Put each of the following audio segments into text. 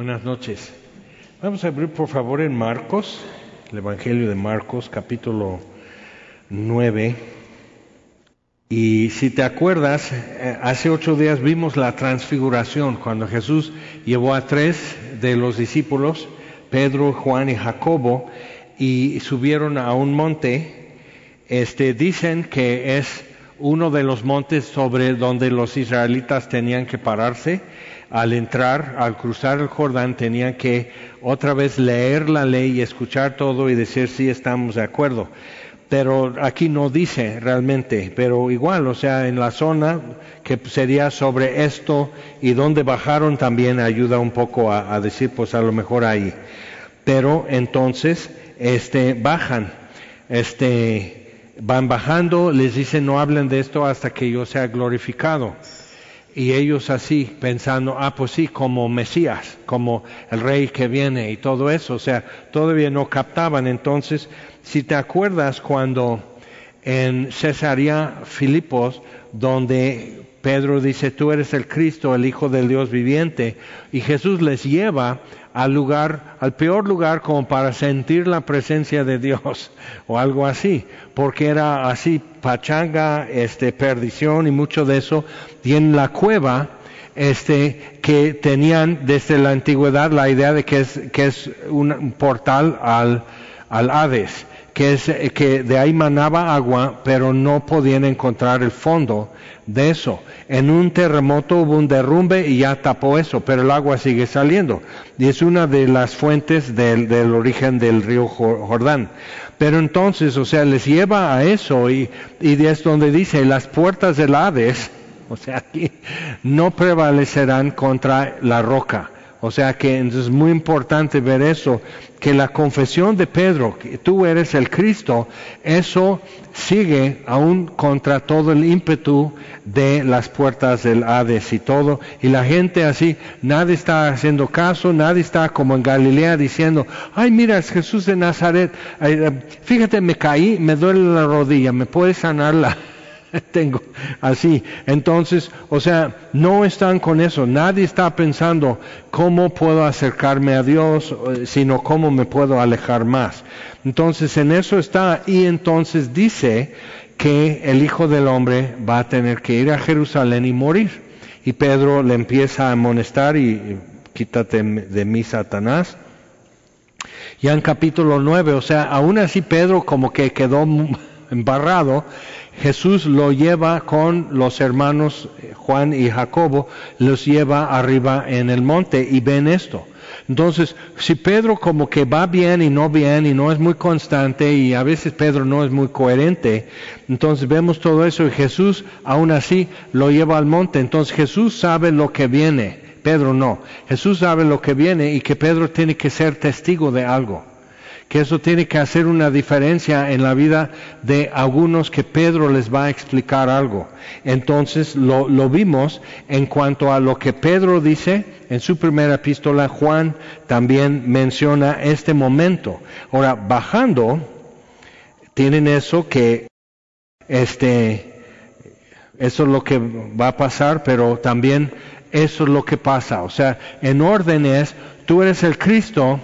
Buenas noches. Vamos a abrir por favor en Marcos, el Evangelio de Marcos, capítulo 9. Y si te acuerdas, eh, hace ocho días vimos la transfiguración, cuando Jesús llevó a tres de los discípulos, Pedro, Juan y Jacobo, y subieron a un monte. Este, dicen que es uno de los montes sobre donde los israelitas tenían que pararse. Al entrar, al cruzar el Jordán, tenían que otra vez leer la ley y escuchar todo y decir si estamos de acuerdo pero aquí no dice realmente, pero igual, o sea, en la zona que sería sobre esto y donde bajaron también ayuda un poco a, decir, pues a lo mejor ahí. Pero entonces, este, bajan, este, van bajando, les dicen no hablen de esto hasta que yo sea glorificado. Y ellos así, pensando, ah, pues sí, como Mesías, como el rey que viene y todo eso, o sea, todavía no captaban. Entonces, si te acuerdas cuando en Cesarea Filipos, donde Pedro dice, tú eres el Cristo, el Hijo del Dios viviente, y Jesús les lleva al lugar, al peor lugar como para sentir la presencia de Dios, o algo así, porque era así pachanga, este, perdición y mucho de eso, y en la cueva, este, que tenían desde la antigüedad la idea de que es, que es un portal al, al Hades que, es, eh, que de ahí manaba agua, pero no podían encontrar el fondo de eso. En un terremoto hubo un derrumbe y ya tapó eso, pero el agua sigue saliendo. Y es una de las fuentes del, origen del río Jordán. Pero entonces, o sea, les lleva a eso y, y es donde dice, las puertas del Hades, o sea, aquí no prevalecerán contra la roca. O sea que es muy importante ver eso, que la confesión de Pedro, que tú eres el Cristo, eso sigue aún contra todo el ímpetu de las puertas del Hades y todo. Y la gente así, nadie está haciendo caso, nadie está como en Galilea diciendo, ay mira, es Jesús de Nazaret, eh, fíjate, me caí, me duele la rodilla, ¿me puedes sanarla? tengo así. Entonces, o sea, no están con eso. Nadie está pensando cómo puedo acercarme a Dios, eh, sino cómo me puedo alejar más. Entonces, en eso está. Y entonces dice que el Hijo del Hombre va a tener que ir a Jerusalén y morir. Y Pedro le empieza a amonestar y quítate de mí, Satanás. Ya en capítulo 9, o sea, aún así Pedro como que quedó embarrado Jesús lo lleva con los hermanos eh, Juan y Jacobo, los lleva arriba en el monte y ven esto. Entonces, si Pedro como que va bien y no bien y no es muy constante y a veces Pedro no es muy coherente, entonces vemos todo eso y Jesús aún así lo lleva al monte. Entonces Jesús sabe lo que viene, Pedro no. Jesús sabe lo que viene y que Pedro tiene que ser testigo de algo que eso tiene que hacer una diferencia en la vida de algunos que Pedro les va a explicar algo. Entonces lo, vimos en cuanto a lo que Pedro dice en su primera epístola, Juan también menciona este momento. Ahora, bajando, tienen eso que, este, eso es lo que va a pasar, pero también eso es lo que pasa. O sea, en orden es, tú eres el Cristo,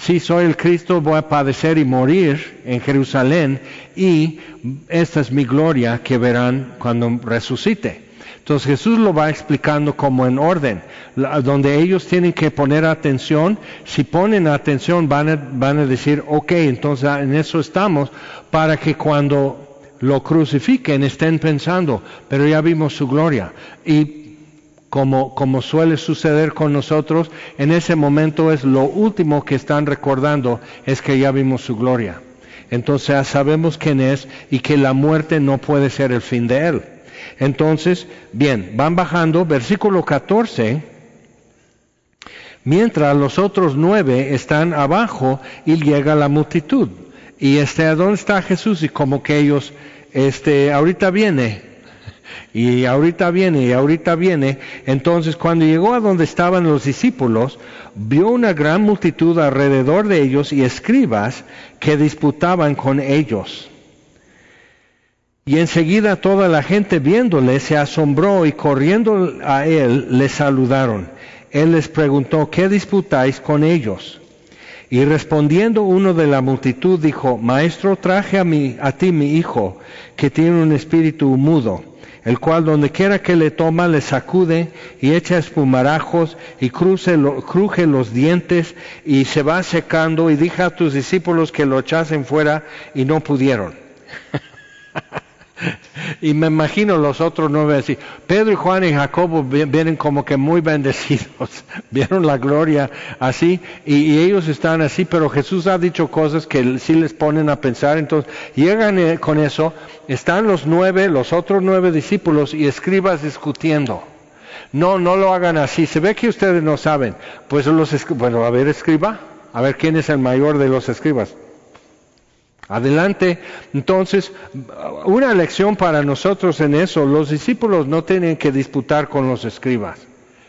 si soy el Cristo, voy a padecer y morir en Jerusalén y esta es mi gloria que verán cuando resucite. Entonces Jesús lo va explicando como en orden, donde ellos tienen que poner atención. Si ponen atención van a, van a decir, ok, entonces en eso estamos, para que cuando lo crucifiquen estén pensando, pero ya vimos su gloria. Y como, como suele suceder con nosotros, en ese momento es lo último que están recordando, es que ya vimos su gloria. Entonces ya sabemos quién es y que la muerte no puede ser el fin de él. Entonces, bien, van bajando, versículo 14, mientras los otros nueve están abajo y llega la multitud. Y este, ¿a dónde está Jesús? Y como que ellos, este, ahorita viene, y ahorita viene, y ahorita viene. Entonces cuando llegó a donde estaban los discípulos, vio una gran multitud alrededor de ellos y escribas que disputaban con ellos. Y enseguida toda la gente viéndole se asombró y corriendo a él le saludaron. él les preguntó, ¿qué disputáis con ellos? Y respondiendo uno de la multitud dijo, Maestro, traje a, mí, a ti mi hijo, que tiene un espíritu mudo, el cual donde quiera que le toma le sacude y echa espumarajos y cruje los dientes y se va secando y dije a tus discípulos que lo echasen fuera y no pudieron. y me imagino los otros nueve así. Pedro y Juan y Jacobo vienen como que muy bendecidos, vieron la gloria así y, ellos están así, pero Jesús ha dicho cosas que sí les ponen a pensar, entonces llegan eh, con eso, están los nueve, los otros nueve discípulos y escribas discutiendo. No, no lo hagan así. Se ve que ustedes no saben. Pues los, bueno, a ver, escriba. A ver quién es el mayor de los escribas. Adelante. Entonces, una lección para nosotros en eso, los discípulos no tienen que disputar con los escribas,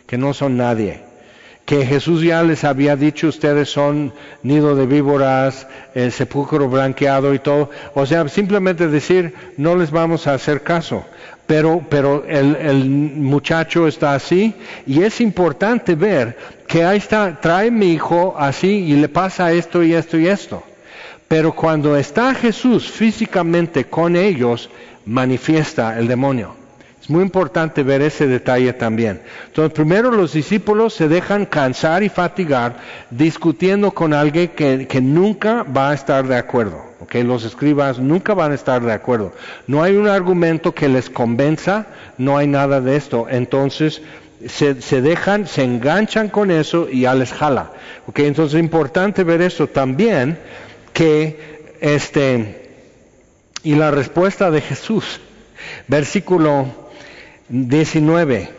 que no son nadie. Que Jesús ya les había dicho, ustedes son nido de víboras, el sepulcro blanqueado y todo. O sea, simplemente decir, no les vamos a hacer caso. Pero, pero el, el muchacho está así y es importante ver que ahí está, trae mi hijo así y le pasa esto y esto y esto. Pero cuando está Jesús físicamente con ellos, manifiesta el demonio. Es muy importante ver ese detalle también. Entonces, primero los discípulos se dejan cansar y fatigar discutiendo con alguien que, nunca va a estar de acuerdo. ¿okay? Los escribas nunca van a estar de acuerdo. No hay un argumento que les convenza, no hay nada de esto. Entonces, se, dejan, se enganchan con eso y ya les jala. ¿okay? Entonces es importante ver eso también que este y la respuesta de Jesús, versículo 19,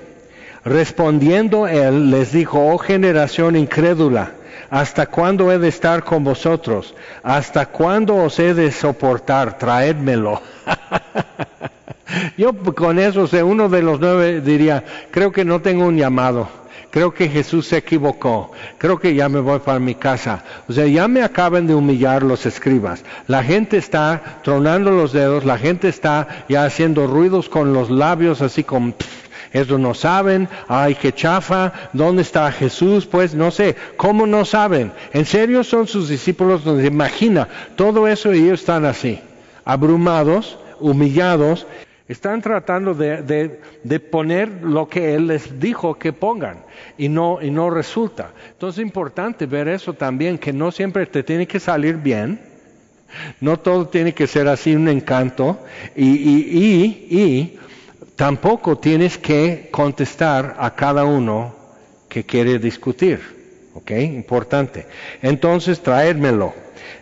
respondiendo él les dijo, oh generación incrédula, ¿hasta cuándo he de estar con vosotros? ¿Hasta cuándo os he de soportar? Traédmelo. Yo con eso, uno de los nueve diría, creo que no tengo un llamado creo que Jesús se equivocó, creo que ya me voy para mi casa. O sea, ya me acaban de humillar los escribas. La gente está tronando los dedos, la gente está ya haciendo ruidos con los labios, así como... eso no saben, ay, qué chafa, ¿dónde está Jesús? Pues no sé, ¿cómo no saben? ¿En serio son sus discípulos donde imagina todo eso y ellos están así, abrumados, humillados, están tratando de, poner lo que Él les dijo que pongan y no, y no resulta. Entonces es importante ver eso también, que no siempre te tiene que salir bien, no todo tiene que ser así un encanto y, y, y, y tampoco tienes que contestar a cada uno que quiere discutir. ¿Ok? Importante. Entonces traérmelo.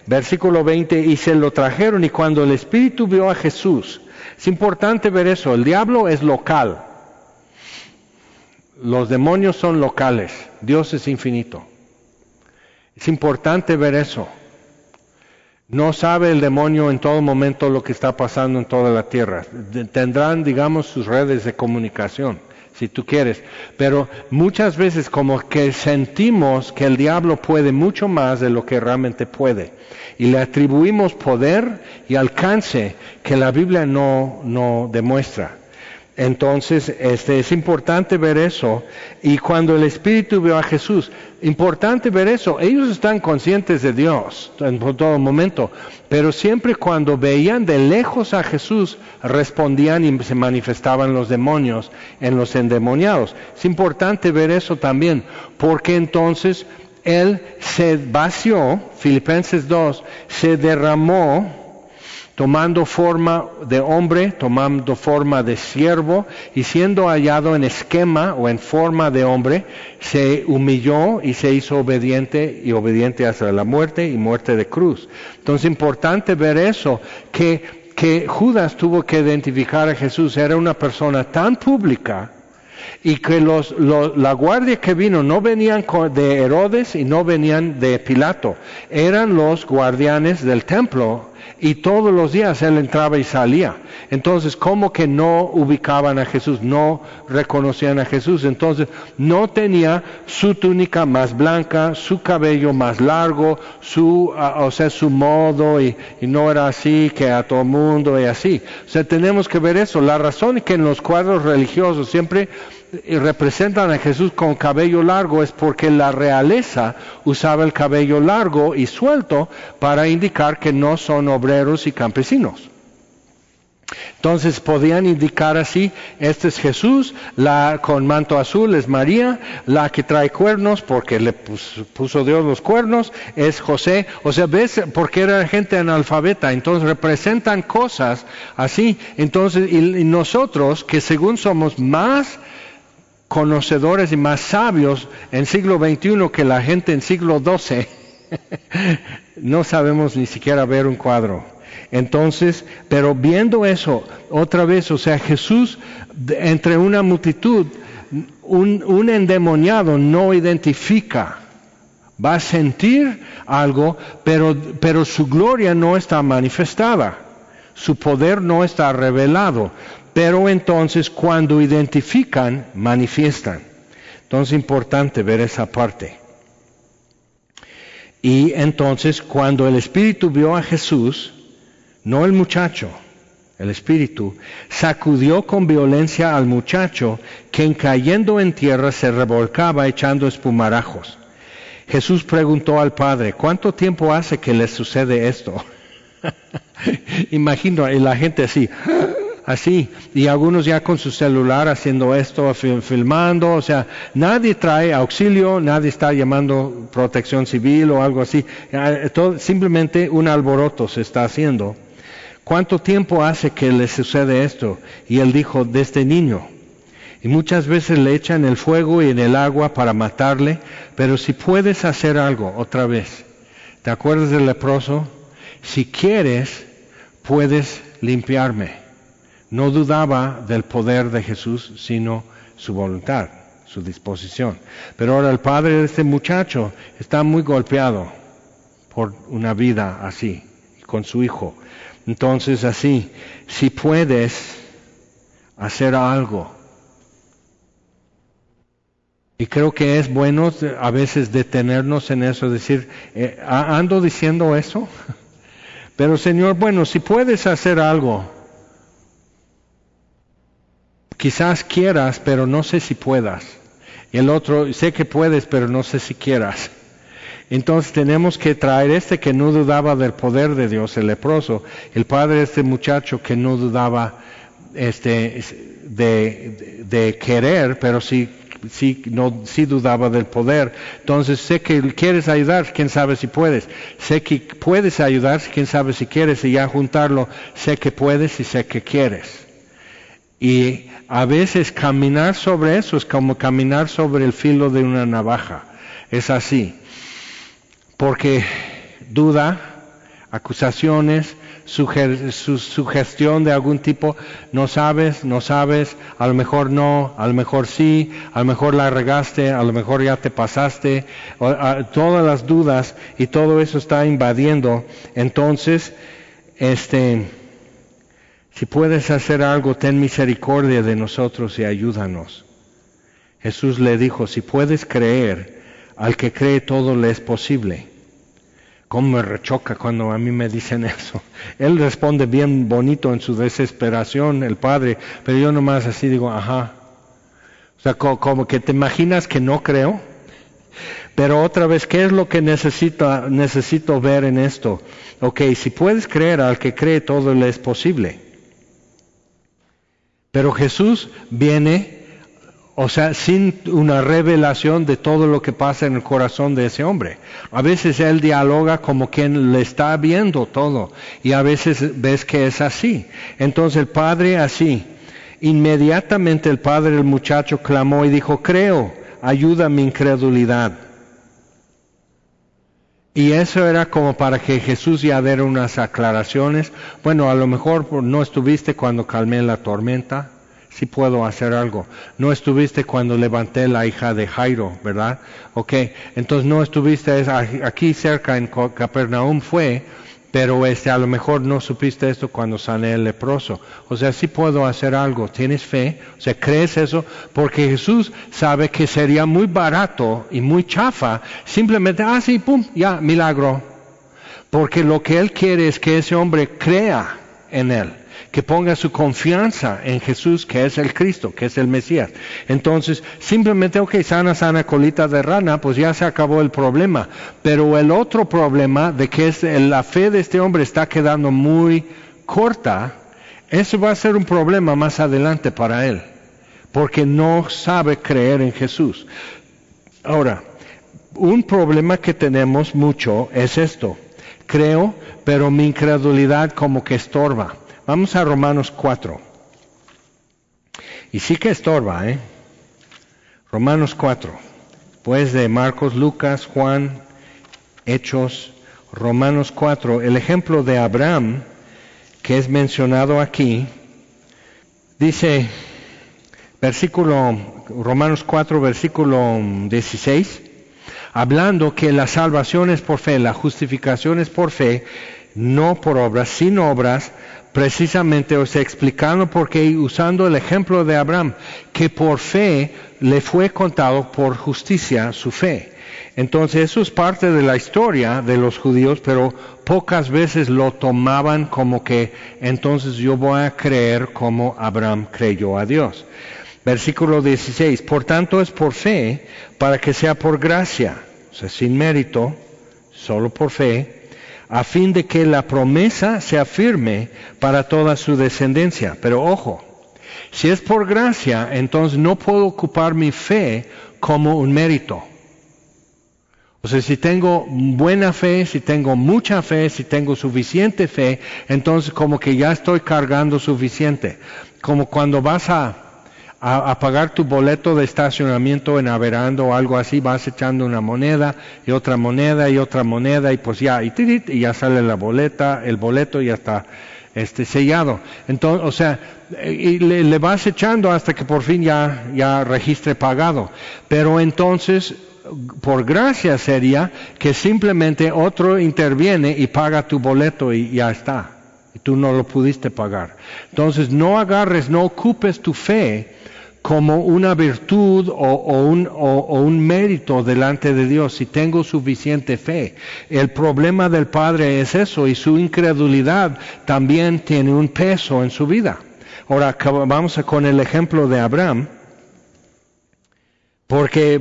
Versículo 20, y se lo trajeron y cuando el Espíritu vio a Jesús, es importante ver eso. El diablo es local. Los demonios son locales. Dios es infinito. Es importante ver eso. No sabe el demonio en todo momento lo que está pasando en toda la tierra. Tendrán, digamos, sus redes de comunicación, si tú quieres. Pero muchas veces como que sentimos que el diablo puede mucho más de lo que realmente puede y le atribuimos poder y alcance que la Biblia no, no demuestra. Entonces, este, es importante ver eso. Y cuando el Espíritu vio a Jesús, importante ver eso. Ellos están conscientes de Dios en todo momento, pero siempre cuando veían de lejos a Jesús, respondían y se manifestaban los demonios en los endemoniados. Es importante ver eso también, porque entonces él se vació, Filipenses 2, se derramó tomando forma de hombre, tomando forma de siervo y siendo hallado en esquema o en forma de hombre, se humilló y se hizo obediente y obediente hasta la muerte y muerte de cruz. Entonces es importante ver eso, que, que Judas tuvo que identificar a Jesús, era una persona tan pública, y que los, la guardia que vino no venían de Herodes y no venían de Pilato, eran los guardianes del templo y todos los días él entraba y salía. Entonces, ¿cómo que no ubicaban a Jesús? No reconocían a Jesús. Entonces, no tenía su túnica más blanca, su cabello más largo, su, o sea, su modo, y, no era así que a todo mundo y así. O sea, tenemos que ver eso. La razón que en los cuadros religiosos siempre representan a Jesús con cabello largo es porque la realeza usaba el cabello largo y suelto para indicar que no son obreros y campesinos. Entonces podían indicar así, este es Jesús, la con manto azul es María, la que trae cuernos porque le puso, Dios los cuernos es José. O sea, ves, porque era gente analfabeta, entonces representan cosas así. Entonces, y nosotros que según somos más conocedores y más sabios en siglo XXI que la gente en siglo XII, no sabemos ni siquiera ver un cuadro. Entonces, pero viendo eso otra vez, o sea, Jesús entre una multitud, un, endemoniado no identifica, va a sentir algo, pero, pero su gloria no está manifestada, su poder no está revelado, pero entonces cuando identifican, manifiestan. Entonces es importante ver esa parte. Y entonces cuando el Espíritu vio a Jesús, no el muchacho, el espíritu, sacudió con violencia al muchacho, quien cayendo en tierra se revolcaba echando espumarajos. Jesús preguntó al padre, ¿cuánto tiempo hace que le sucede esto? Imagino, y la gente así, así, y algunos ya con su celular haciendo esto, filmando, o sea, nadie trae auxilio, nadie está llamando protección civil o algo así, eh, simplemente un alboroto se está haciendo. ¿Cuánto tiempo hace que le sucede esto? Y él dijo, desde este niño. Y muchas veces le echan el fuego y en el agua para matarle, pero si puedes hacer algo, otra vez, ¿te acuerdas del leproso? Si quieres, puedes limpiarme. No dudaba del poder de Jesús, sino su voluntad, su disposición. Pero ahora el padre de este muchacho está muy golpeado por una vida así, con su hijo. Entonces así, si puedes hacer algo, y creo que es bueno a veces detenernos en eso, decir, eh, ando diciendo eso, pero Señor, bueno, si puedes hacer algo, quizás quieras, pero no sé si puedas. El otro, sé que puedes, pero no sé si quieras. Entonces tenemos que traer este que no dudaba del poder de Dios, el leproso, el padre de este muchacho que no dudaba este, de, querer, pero sí, sí, no, sí dudaba del poder. Entonces sé que quieres ayudar, quién sabe si puedes. Sé que puedes ayudar, quién sabe si quieres, y ya juntarlo, sé que puedes y sé que quieres. Y a veces caminar sobre eso es como caminar sobre el filo de una navaja. Es así porque duda, acusaciones, sugestión de algún tipo, no sabes, no sabes, a lo mejor no, a lo mejor sí, a lo mejor la regaste, a lo mejor ya te pasaste, todas las dudas y todo eso está invadiendo. Entonces, este, si puedes hacer algo, ten misericordia de nosotros y ayúdanos. Jesús le dijo, si puedes creer, al que cree todo le es posible. ¿Cómo me rechoca cuando a mí me dicen eso? Él responde bien bonito en su desesperación, el padre, pero yo nomás así digo, ajá. O sea, como, que te imaginas que no creo. Pero otra vez, ¿qué es lo que necesito, necesito ver en esto? Ok, si puedes creer al que cree, todo le es posible. Pero Jesús viene o sea, sin una revelación de todo lo que pasa en el corazón de ese hombre. A veces él dialoga como quien le está viendo todo y a veces ves que es así. Entonces el padre así, inmediatamente el padre del muchacho clamó y dijo, creo, ayuda mi incredulidad. Y eso era como para que Jesús ya diera unas aclaraciones. Bueno, a lo mejor no estuviste cuando calmé la tormenta si puedo hacer algo. No estuviste cuando levanté la hija de Jairo, ¿verdad? Ok, entonces no estuviste aquí cerca en Capernaum fue, pero este, a lo mejor no supiste esto cuando sané el leproso. O sea, sí puedo hacer algo. ¿Tienes fe? O sea, ¿crees eso? Porque Jesús sabe que sería muy barato y muy chafa simplemente, ah, pum, ya, milagro. Porque lo que Él quiere es que ese hombre crea en Él que ponga su confianza en Jesús, que es el Cristo, que es el Mesías. Entonces, simplemente, ok, sana, sana, colita de rana, pues ya se acabó el problema. Pero el otro problema de que es, la fe de este hombre está quedando muy corta, eso va a ser un problema más adelante para él, porque no sabe creer en Jesús. Ahora, un problema que tenemos mucho es esto. Creo, pero mi incredulidad como que estorba. Vamos a Romanos 4. Y sí que estorba, ¿eh? Romanos 4. Después de Marcos, Lucas, Juan, Hechos, Romanos 4. El ejemplo de Abraham, que es mencionado aquí, dice, versículo, Romanos 4, versículo 16 hablando que la salvación es por fe, la justificación es por fe, no por obras, sin obras, precisamente, o sea, explicando por qué, usando el ejemplo de Abraham, que por fe le fue contado por justicia su fe. Entonces eso es parte de la historia de los judíos, pero pocas veces lo tomaban como que entonces yo voy a creer como Abraham creyó a Dios. Versículo 16, por tanto es por fe para que sea por gracia, o sea, sin mérito, solo por fe, a fin de que la promesa sea firme para toda su descendencia. Pero ojo, si es por gracia, entonces no puedo ocupar mi fe como un mérito. O sea, si tengo buena fe, si tengo mucha fe, si tengo suficiente fe, entonces como que ya estoy cargando suficiente. Como cuando vas a, a, pagar tu boleto de estacionamiento en Averando o algo así, vas echando una moneda y otra moneda y otra moneda y pues ya, y, y ya sale la boleta, el boleto ya está este, sellado. Entonces, o sea, y le, vas echando hasta que por fin ya, ya registre pagado. Pero entonces, por gracia sería que simplemente otro interviene y paga tu boleto y ya está. Y tú no lo pudiste pagar. Entonces, no agarres, no ocupes tu fe como una virtud o, un, mérito delante de Dios, si tengo suficiente fe. El problema del Padre es eso y su incredulidad también tiene un peso en su vida. Ahora vamos con el ejemplo de Abraham, porque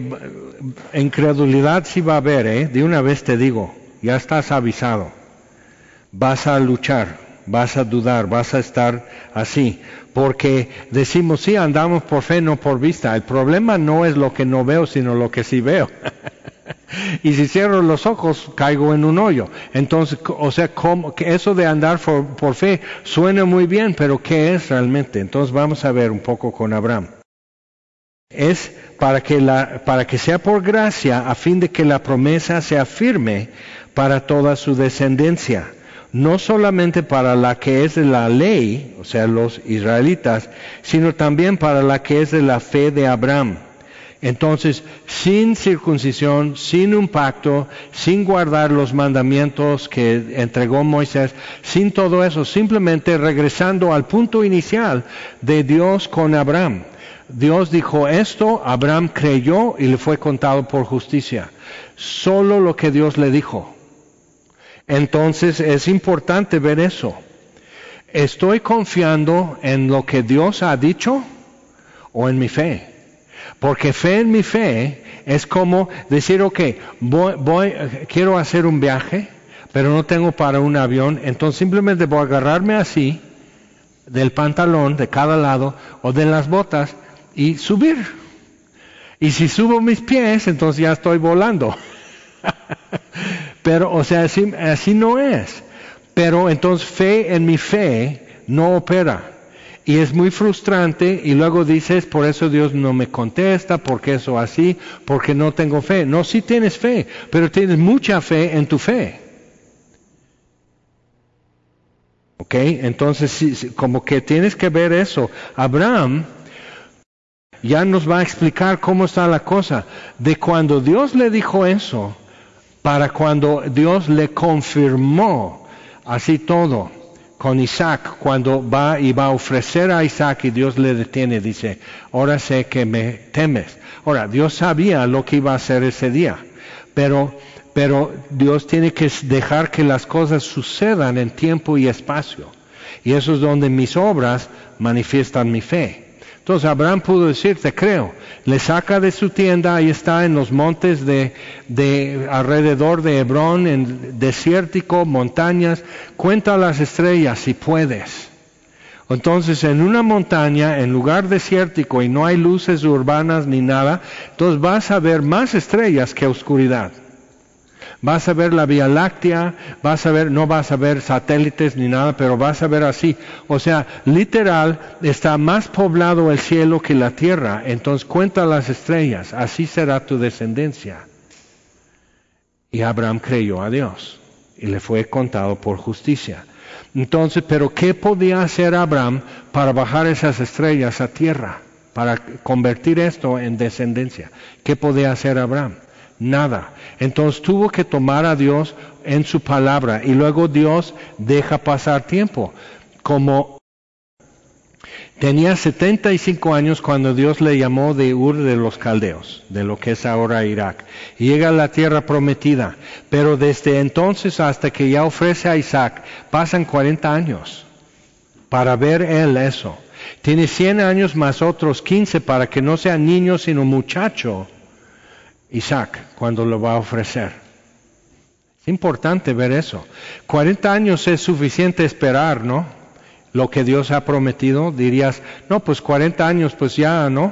incredulidad sí va a haber, ¿eh? de una vez te digo, ya estás avisado, vas a luchar vas a dudar, vas a estar así, porque decimos, sí, andamos por fe, no por vista. El problema no es lo que no veo, sino lo que sí veo. y si cierro los ojos, caigo en un hoyo. Entonces, o sea, eso de andar por, fe suena muy bien, pero ¿qué es realmente? Entonces vamos a ver un poco con Abraham. Es para que, la, para que sea por gracia, a fin de que la promesa sea firme para toda su descendencia no solamente para la que es de la ley, o sea, los israelitas, sino también para la que es de la fe de Abraham. Entonces, sin circuncisión, sin un pacto, sin guardar los mandamientos que entregó Moisés, sin todo eso, simplemente regresando al punto inicial de Dios con Abraham. Dios dijo esto, Abraham creyó y le fue contado por justicia. Solo lo que Dios le dijo. Entonces es importante ver eso. ¿Estoy confiando en lo que Dios ha dicho o en mi fe? Porque fe en mi fe es como decir, ok, voy, quiero hacer un viaje, pero no tengo para un avión, entonces simplemente voy a agarrarme así del pantalón de cada lado o de las botas y subir. Y si subo mis pies, entonces ya estoy volando. Pero, o sea, así, no es. Pero entonces fe en mi fe no opera. Y es muy frustrante y luego dices, por eso Dios no me contesta, porque eso así, porque no tengo fe. No, sí tienes fe, pero tienes mucha fe en tu fe. ¿Ok? Entonces, como que tienes que ver eso. Abraham ya nos va a explicar cómo está la cosa. De cuando Dios le dijo eso, para cuando Dios le confirmó así todo con Isaac, cuando va y va a ofrecer a Isaac y Dios le detiene, dice, ahora sé que me temes. Ahora, Dios sabía lo que iba a hacer ese día, pero, pero Dios tiene que dejar que las cosas sucedan en tiempo y espacio. Y eso es donde mis obras manifiestan mi fe. Entonces Abraham pudo decir, te creo. Le saca de su tienda, ahí está en los montes de, de alrededor de Hebrón, en desértico, montañas. Cuenta las estrellas si puedes. Entonces en una montaña, en lugar desértico y no hay luces urbanas ni nada, entonces vas a ver más estrellas que oscuridad vas a ver la Vía Láctea, vas a ver, no vas a ver satélites ni nada, pero vas a ver así. O sea, literal, está más poblado el cielo que la tierra, entonces cuenta las estrellas, así será tu descendencia. Y Abraham creyó a Dios y le fue contado por justicia. Entonces, pero ¿qué podía hacer Abraham para bajar esas estrellas a tierra? Para convertir esto en descendencia. ¿Qué podía hacer Abraham? Nada. Entonces tuvo que tomar a Dios en su palabra y luego Dios deja pasar tiempo. Como tenía 75 años cuando Dios le llamó de Ur de los Caldeos, de lo que es ahora Irak. Y llega a la tierra prometida, pero desde entonces hasta que ya ofrece a Isaac pasan 40 años para ver él eso. Tiene 100 años más otros 15 para que no sea niño sino muchacho Isaac cuando lo va a ofrecer. Es importante ver eso. 40 años es suficiente esperar, ¿no? Lo que Dios ha prometido, dirías, no, pues 40 años, pues ya, ¿no?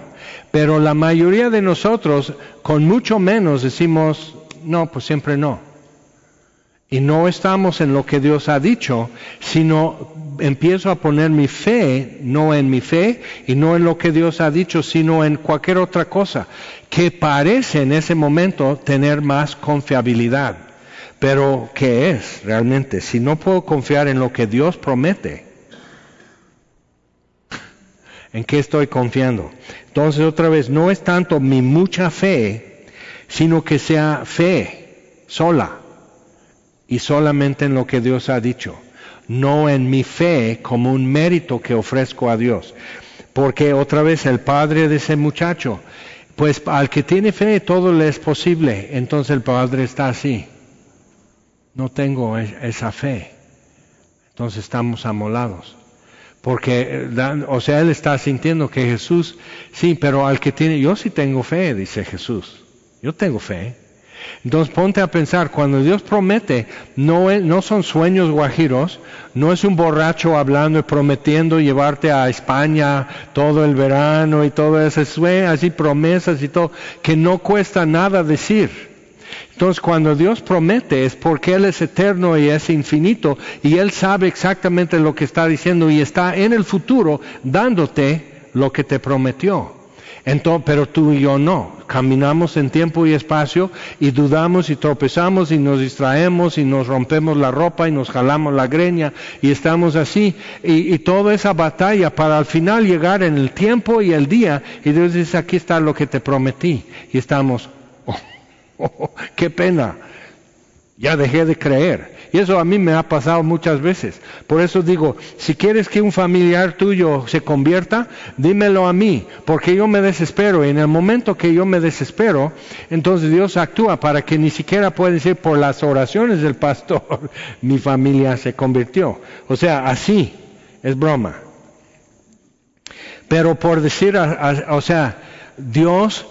Pero la mayoría de nosotros, con mucho menos, decimos, no, pues siempre no. Y no estamos en lo que Dios ha dicho, sino empiezo a poner mi fe, no en mi fe y no en lo que Dios ha dicho, sino en cualquier otra cosa que parece en ese momento tener más confiabilidad. Pero ¿qué es realmente? Si no puedo confiar en lo que Dios promete, ¿en qué estoy confiando? Entonces otra vez, no es tanto mi mucha fe, sino que sea fe sola y solamente en lo que Dios ha dicho, no en mi fe como un mérito que ofrezco a Dios. Porque otra vez el padre de ese muchacho, pues al que tiene fe todo le es posible, entonces el padre está así. No tengo esa fe. Entonces estamos amolados. Porque, o sea, él está sintiendo que Jesús, sí, pero al que tiene, yo sí tengo fe, dice Jesús. Yo tengo fe. Entonces ponte a pensar, cuando Dios promete, no, no son sueños guajiros, no es un borracho hablando y prometiendo llevarte a España todo el verano y todo eso, sueños y promesas y todo, que no cuesta nada decir. Entonces cuando Dios promete es porque Él es eterno y es infinito y Él sabe exactamente lo que está diciendo y está en el futuro dándote lo que te prometió pero tú y yo no. Caminamos en tiempo y espacio y dudamos y tropezamos y nos distraemos y nos rompemos la ropa y nos jalamos la greña y estamos así. Y, toda esa batalla para al final llegar en el tiempo y el día y Dios dice, aquí está lo que te prometí. Y estamos, oh, oh, oh, qué pena. Ya dejé de creer. Y eso a mí me ha pasado muchas veces. Por eso digo, si quieres que un familiar tuyo se convierta, dímelo a mí, porque yo me desespero. Y en el momento que yo me desespero, entonces Dios actúa para que ni siquiera pueda decir por las oraciones del pastor, mi familia se convirtió. O sea, así, es broma. Pero por decir, o sea, Dios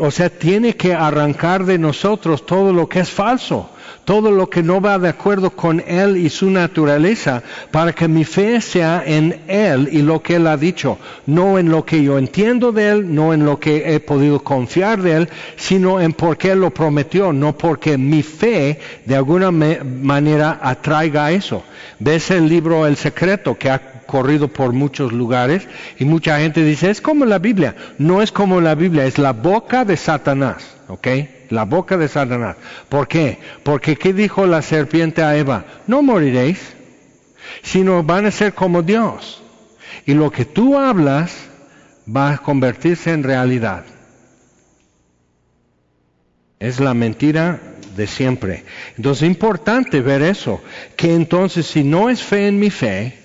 o sea, tiene que arrancar de nosotros todo lo que es falso todo lo que no va de acuerdo con Él y su naturaleza, para que mi fe sea en Él y lo que Él ha dicho, no en lo que yo entiendo de Él, no en lo que he podido confiar de Él, sino en por qué lo prometió, no porque mi fe de alguna manera atraiga eso. ¿Ves el libro El Secreto que ha corrido por muchos lugares y mucha gente dice, es como la Biblia. No es como la Biblia, es la boca de Satanás, ¿ok? La boca de Satanás. ¿Por qué? Porque ¿qué dijo la serpiente a Eva? No moriréis, sino van a ser como Dios. Y lo que tú hablas va a convertirse en realidad. Es la mentira de siempre. Entonces es importante ver eso, que entonces si no es fe en mi fe,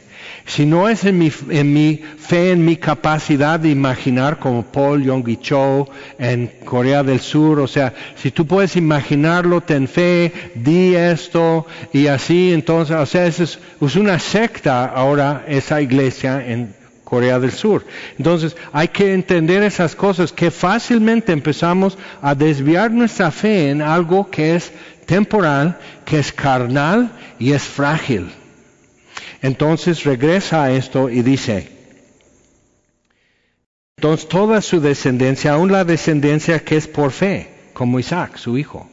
Si no es en mi, en mi fe, en mi capacidad de imaginar, como Paul Yonggi Cho en Corea del Sur, o sea, si tú puedes imaginarlo, ten fe, di esto y así, entonces, o sea, es, es una secta ahora esa iglesia en Corea del Sur. Entonces, hay que entender esas cosas que fácilmente empezamos a desviar nuestra fe en algo que es temporal, que es carnal y es frágil. Entonces regresa a esto y dice, entonces toda su descendencia, aún la descendencia que es por fe, como Isaac, su hijo.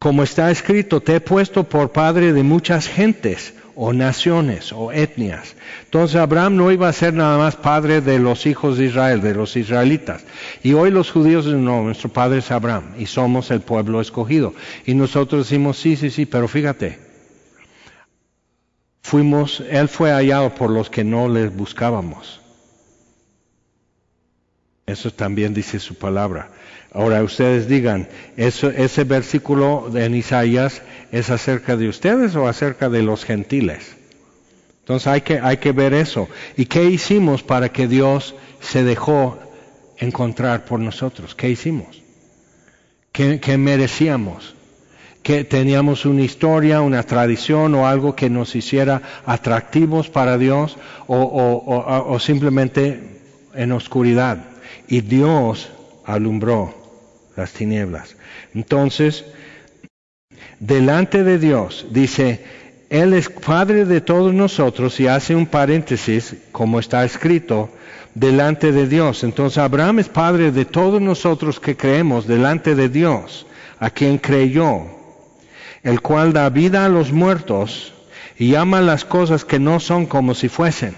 Como está escrito, te he puesto por padre de muchas gentes o naciones o etnias. Entonces Abraham no iba a ser nada más padre de los hijos de Israel, de los israelitas. Y hoy los judíos no, nuestro padre es Abraham y somos el pueblo escogido. Y nosotros decimos, sí, sí, sí, pero fíjate, fuimos, Él fue hallado por los que no le buscábamos. Eso también dice su palabra. Ahora ustedes digan, eso, ese versículo en Isaías es acerca de ustedes o acerca de los gentiles. Entonces hay que, hay que ver eso. ¿Y qué hicimos para que Dios se dejó encontrar por nosotros? ¿Qué hicimos? ¿Qué, qué merecíamos? Que teníamos una historia, una tradición o algo que nos hiciera atractivos para Dios o, simplemente en oscuridad. Y Dios alumbró las tinieblas. Entonces, delante de Dios, dice, Él es Padre de todos nosotros y hace un paréntesis, como está escrito, delante de Dios. Entonces, Abraham es Padre de todos nosotros que creemos delante de Dios, a quien creyó el cual da vida a los muertos y llama las cosas que no son como si fuesen.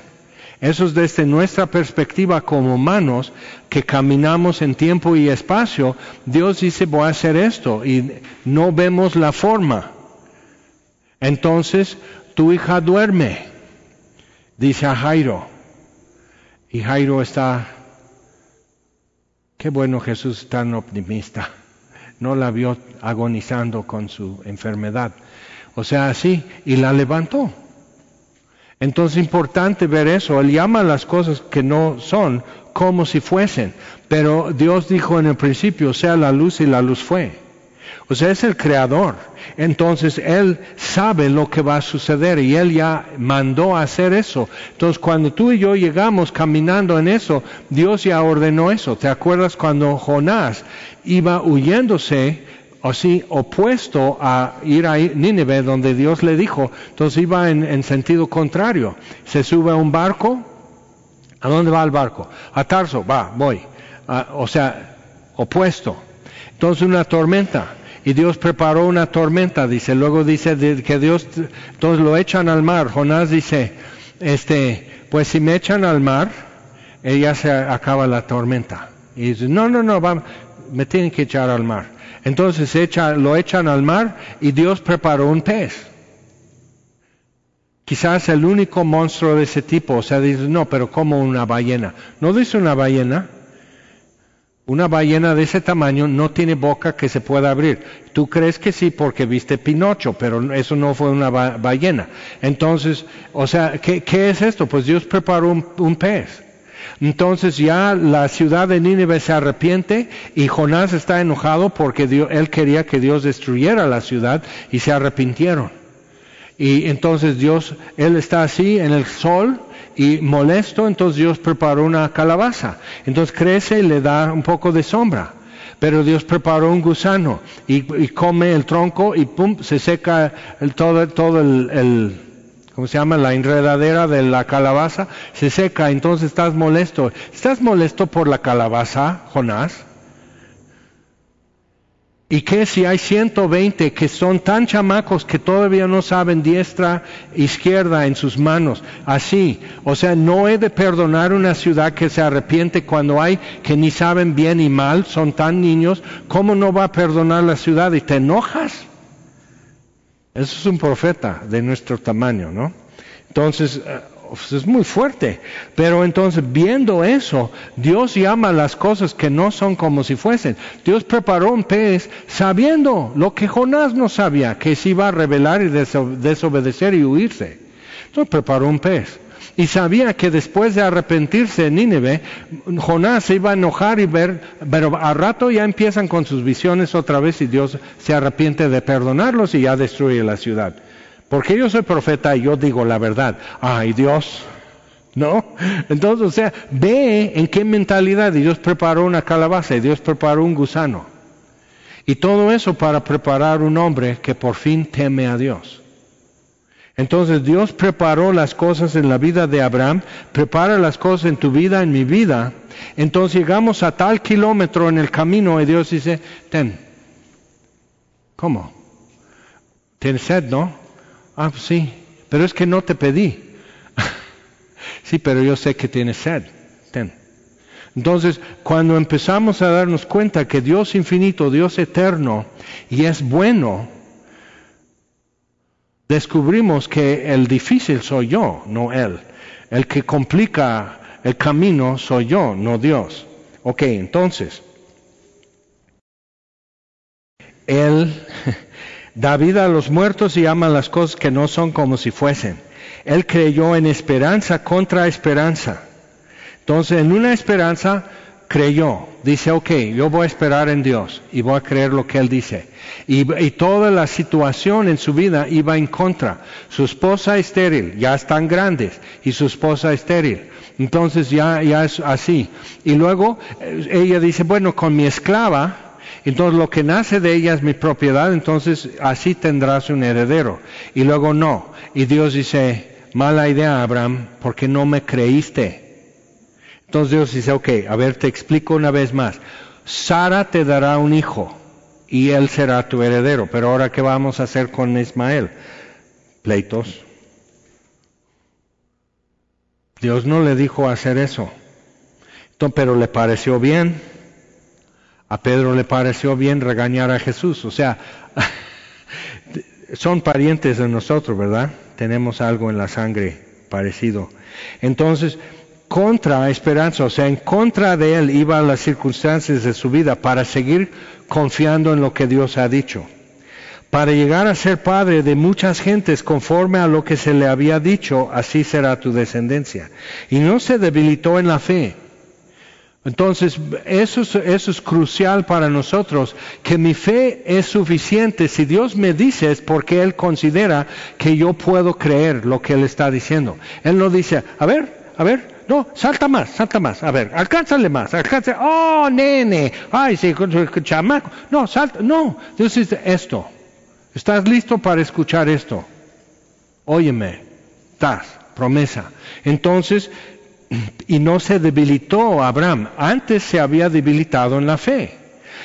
Eso es desde nuestra perspectiva como humanos que caminamos en tiempo y espacio. Dios dice voy a hacer esto y no vemos la forma. Entonces tu hija duerme, dice a Jairo. Y Jairo está, qué bueno Jesús tan optimista no la vio agonizando con su enfermedad. O sea, así, y la levantó. Entonces es importante ver eso. Él llama las cosas que no son como si fuesen. Pero Dios dijo en el principio, sea la luz y la luz fue. O sea, es el creador. Entonces Él sabe lo que va a suceder y Él ya mandó a hacer eso. Entonces cuando tú y yo llegamos caminando en eso, Dios ya ordenó eso. ¿Te acuerdas cuando Jonás iba huyéndose así opuesto a ir a Nínive donde Dios le dijo? Entonces iba en, sentido contrario. Se sube a un barco. ¿A dónde va el barco? A Tarso, va, voy. Ah, o sea, opuesto. Entonces una tormenta y Dios preparó una tormenta, dice. Luego dice que Dios, todos lo echan al mar. Jonás dice, este, pues si me echan al mar, ella se acaba la tormenta. Y dice, no, no, no, me tienen que echar al mar. Entonces lo echan al mar y Dios preparó un pez. Quizás el único monstruo de ese tipo. O sea, dice, no, pero como una ballena. No dice una ballena, una ballena de ese tamaño no tiene boca que se pueda abrir. Tú crees que sí porque viste Pinocho, pero eso no fue una ballena. Entonces, o sea, ¿qué, es esto? Pues Dios preparó un, pez. Entonces ya la ciudad de Nínive se arrepiente y Jonás está enojado porque él quería que Dios destruyera la ciudad y se arrepintieron. Y entonces Dios, él está así en el sol y molesto, entonces Dios preparó una calabaza. Entonces crece y le da un poco de sombra. Pero Dios preparó un gusano y, come el tronco y pum, se seca el, todo, todo el, el, ¿cómo se llama? La enredadera de la calabaza, se seca, entonces estás molesto. ¿Estás molesto por la calabaza, Jonás? ¿Y qué si hay 120 que son tan chamacos que todavía no saben diestra, izquierda en sus manos? Así, o sea, no he de perdonar una ciudad que se arrepiente cuando hay que ni saben bien y mal, son tan niños, ¿cómo no va a perdonar la ciudad? Y te enojas. Eso es un profeta de nuestro tamaño, ¿no? Entonces, eh, es muy fuerte. Pero entonces, viendo eso, Dios llama las cosas que no son como si fuesen. Dios preparó un pez sabiendo lo que Jonás no sabía, que se iba a rebelar y desobedecer y huirse. Entonces preparó un pez. Y sabía que después de arrepentirse en Nínive, Jonás se iba a enojar y ver, pero a rato ya empiezan con sus visiones otra vez y Dios se arrepiente de perdonarlos y ya destruye la ciudad. Porque yo soy profeta y yo digo la verdad. Ay, Dios, ¿no? Entonces, o sea, ve en qué mentalidad Dios preparó una calabaza y Dios preparó un gusano. Y todo eso para preparar un hombre que por fin teme a Dios. Entonces Dios preparó las cosas en la vida de Abraham, prepara las cosas en tu vida, en mi vida. Entonces llegamos a tal kilómetro en el camino y Dios dice, ten. ¿Cómo? ¿Tienes sed, no? Ah, sí, pero es que no te pedí. sí, pero yo sé que tienes sed. Ten. Entonces, cuando empezamos a darnos cuenta que Dios infinito, Dios eterno, y es bueno, descubrimos que el difícil soy yo, no Él. El que complica el camino soy yo, no Dios. Ok, entonces, Él da vida a los muertos y ama las cosas que no son como si fuesen. Él creyó en esperanza contra esperanza. Entonces, en una esperanza creyó, dice, ok, yo voy a esperar en Dios y voy a creer lo que Él dice. Y, toda la situación en su vida iba en contra. Su esposa estéril, ya están grandes, y su esposa estéril. Entonces ya, ya es así. Y luego eh, ella dice, bueno, con mi esclava, entonces lo que nace de ella es mi propiedad, entonces así tendrás un heredero. Y luego no. Y Dios dice, mala idea, Abraham, porque no me creíste. Entonces Dios dice, ok, a ver, te explico una vez más. Sara te dará un hijo y él será tu heredero. Pero ahora, ¿qué vamos a hacer con Ismael? Pleitos. Dios no le dijo hacer eso. pero le pareció bien. A Pedro le pareció bien regañar a Jesús. O sea, son parientes de nosotros, ¿verdad? Tenemos algo en la sangre parecido. Entonces, contra esperanza, o sea, en contra de él iban las circunstancias de su vida para seguir confiando en lo que Dios ha dicho. Para llegar a ser padre de muchas gentes conforme a lo que se le había dicho, así será tu descendencia. Y no se debilitó en la fe. Entonces, eso es, eso es crucial para nosotros, que mi fe es suficiente. Si Dios me dice es porque Él considera que yo puedo creer lo que Él está diciendo. Él no dice, a ver, a ver, no, salta más, salta más. A ver, alcánzale más, alcánzale. Oh, nene. Ay, sí, chamaco. No, salta. No. Entonces, esto. ¿Estás listo para escuchar esto? Óyeme. Estás. Promesa. Entonces, y no se debilitó Abraham. Antes se había debilitado en la fe.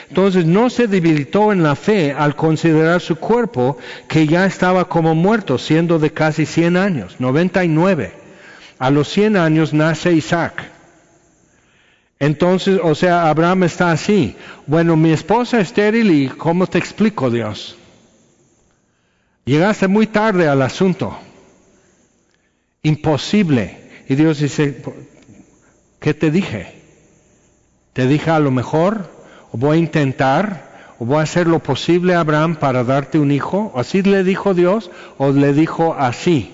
Entonces no se debilitó en la fe al considerar su cuerpo que ya estaba como muerto, siendo de casi 100 años, 99 a los 100 años nace Isaac. Entonces, o sea, Abraham está así. Bueno, mi esposa es estéril y ¿cómo te explico, Dios? Llegaste muy tarde al asunto. Imposible. Y Dios dice, ¿qué te dije? Te dije a lo mejor, o voy a intentar, o voy a hacer lo posible Abraham para darte un hijo. ¿Así le dijo Dios? ¿O le dijo así?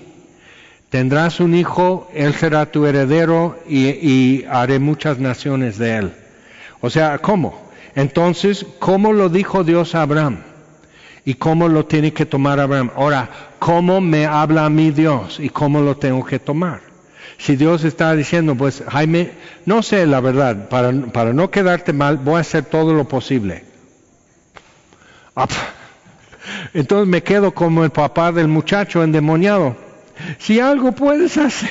Tendrás un hijo, él será tu heredero y, haré muchas naciones de él. O sea, ¿cómo? Entonces, ¿cómo lo dijo Dios a Abraham? ¿Y cómo lo tiene que tomar Abraham? Ahora, ¿cómo me habla a mí Dios? ¿Y cómo lo tengo que tomar? Si Dios está diciendo, pues Jaime, no sé la verdad, para, para no quedarte mal, voy a hacer todo lo posible. Ah, entonces me quedo como el papá del muchacho endemoniado si algo puedes hacer,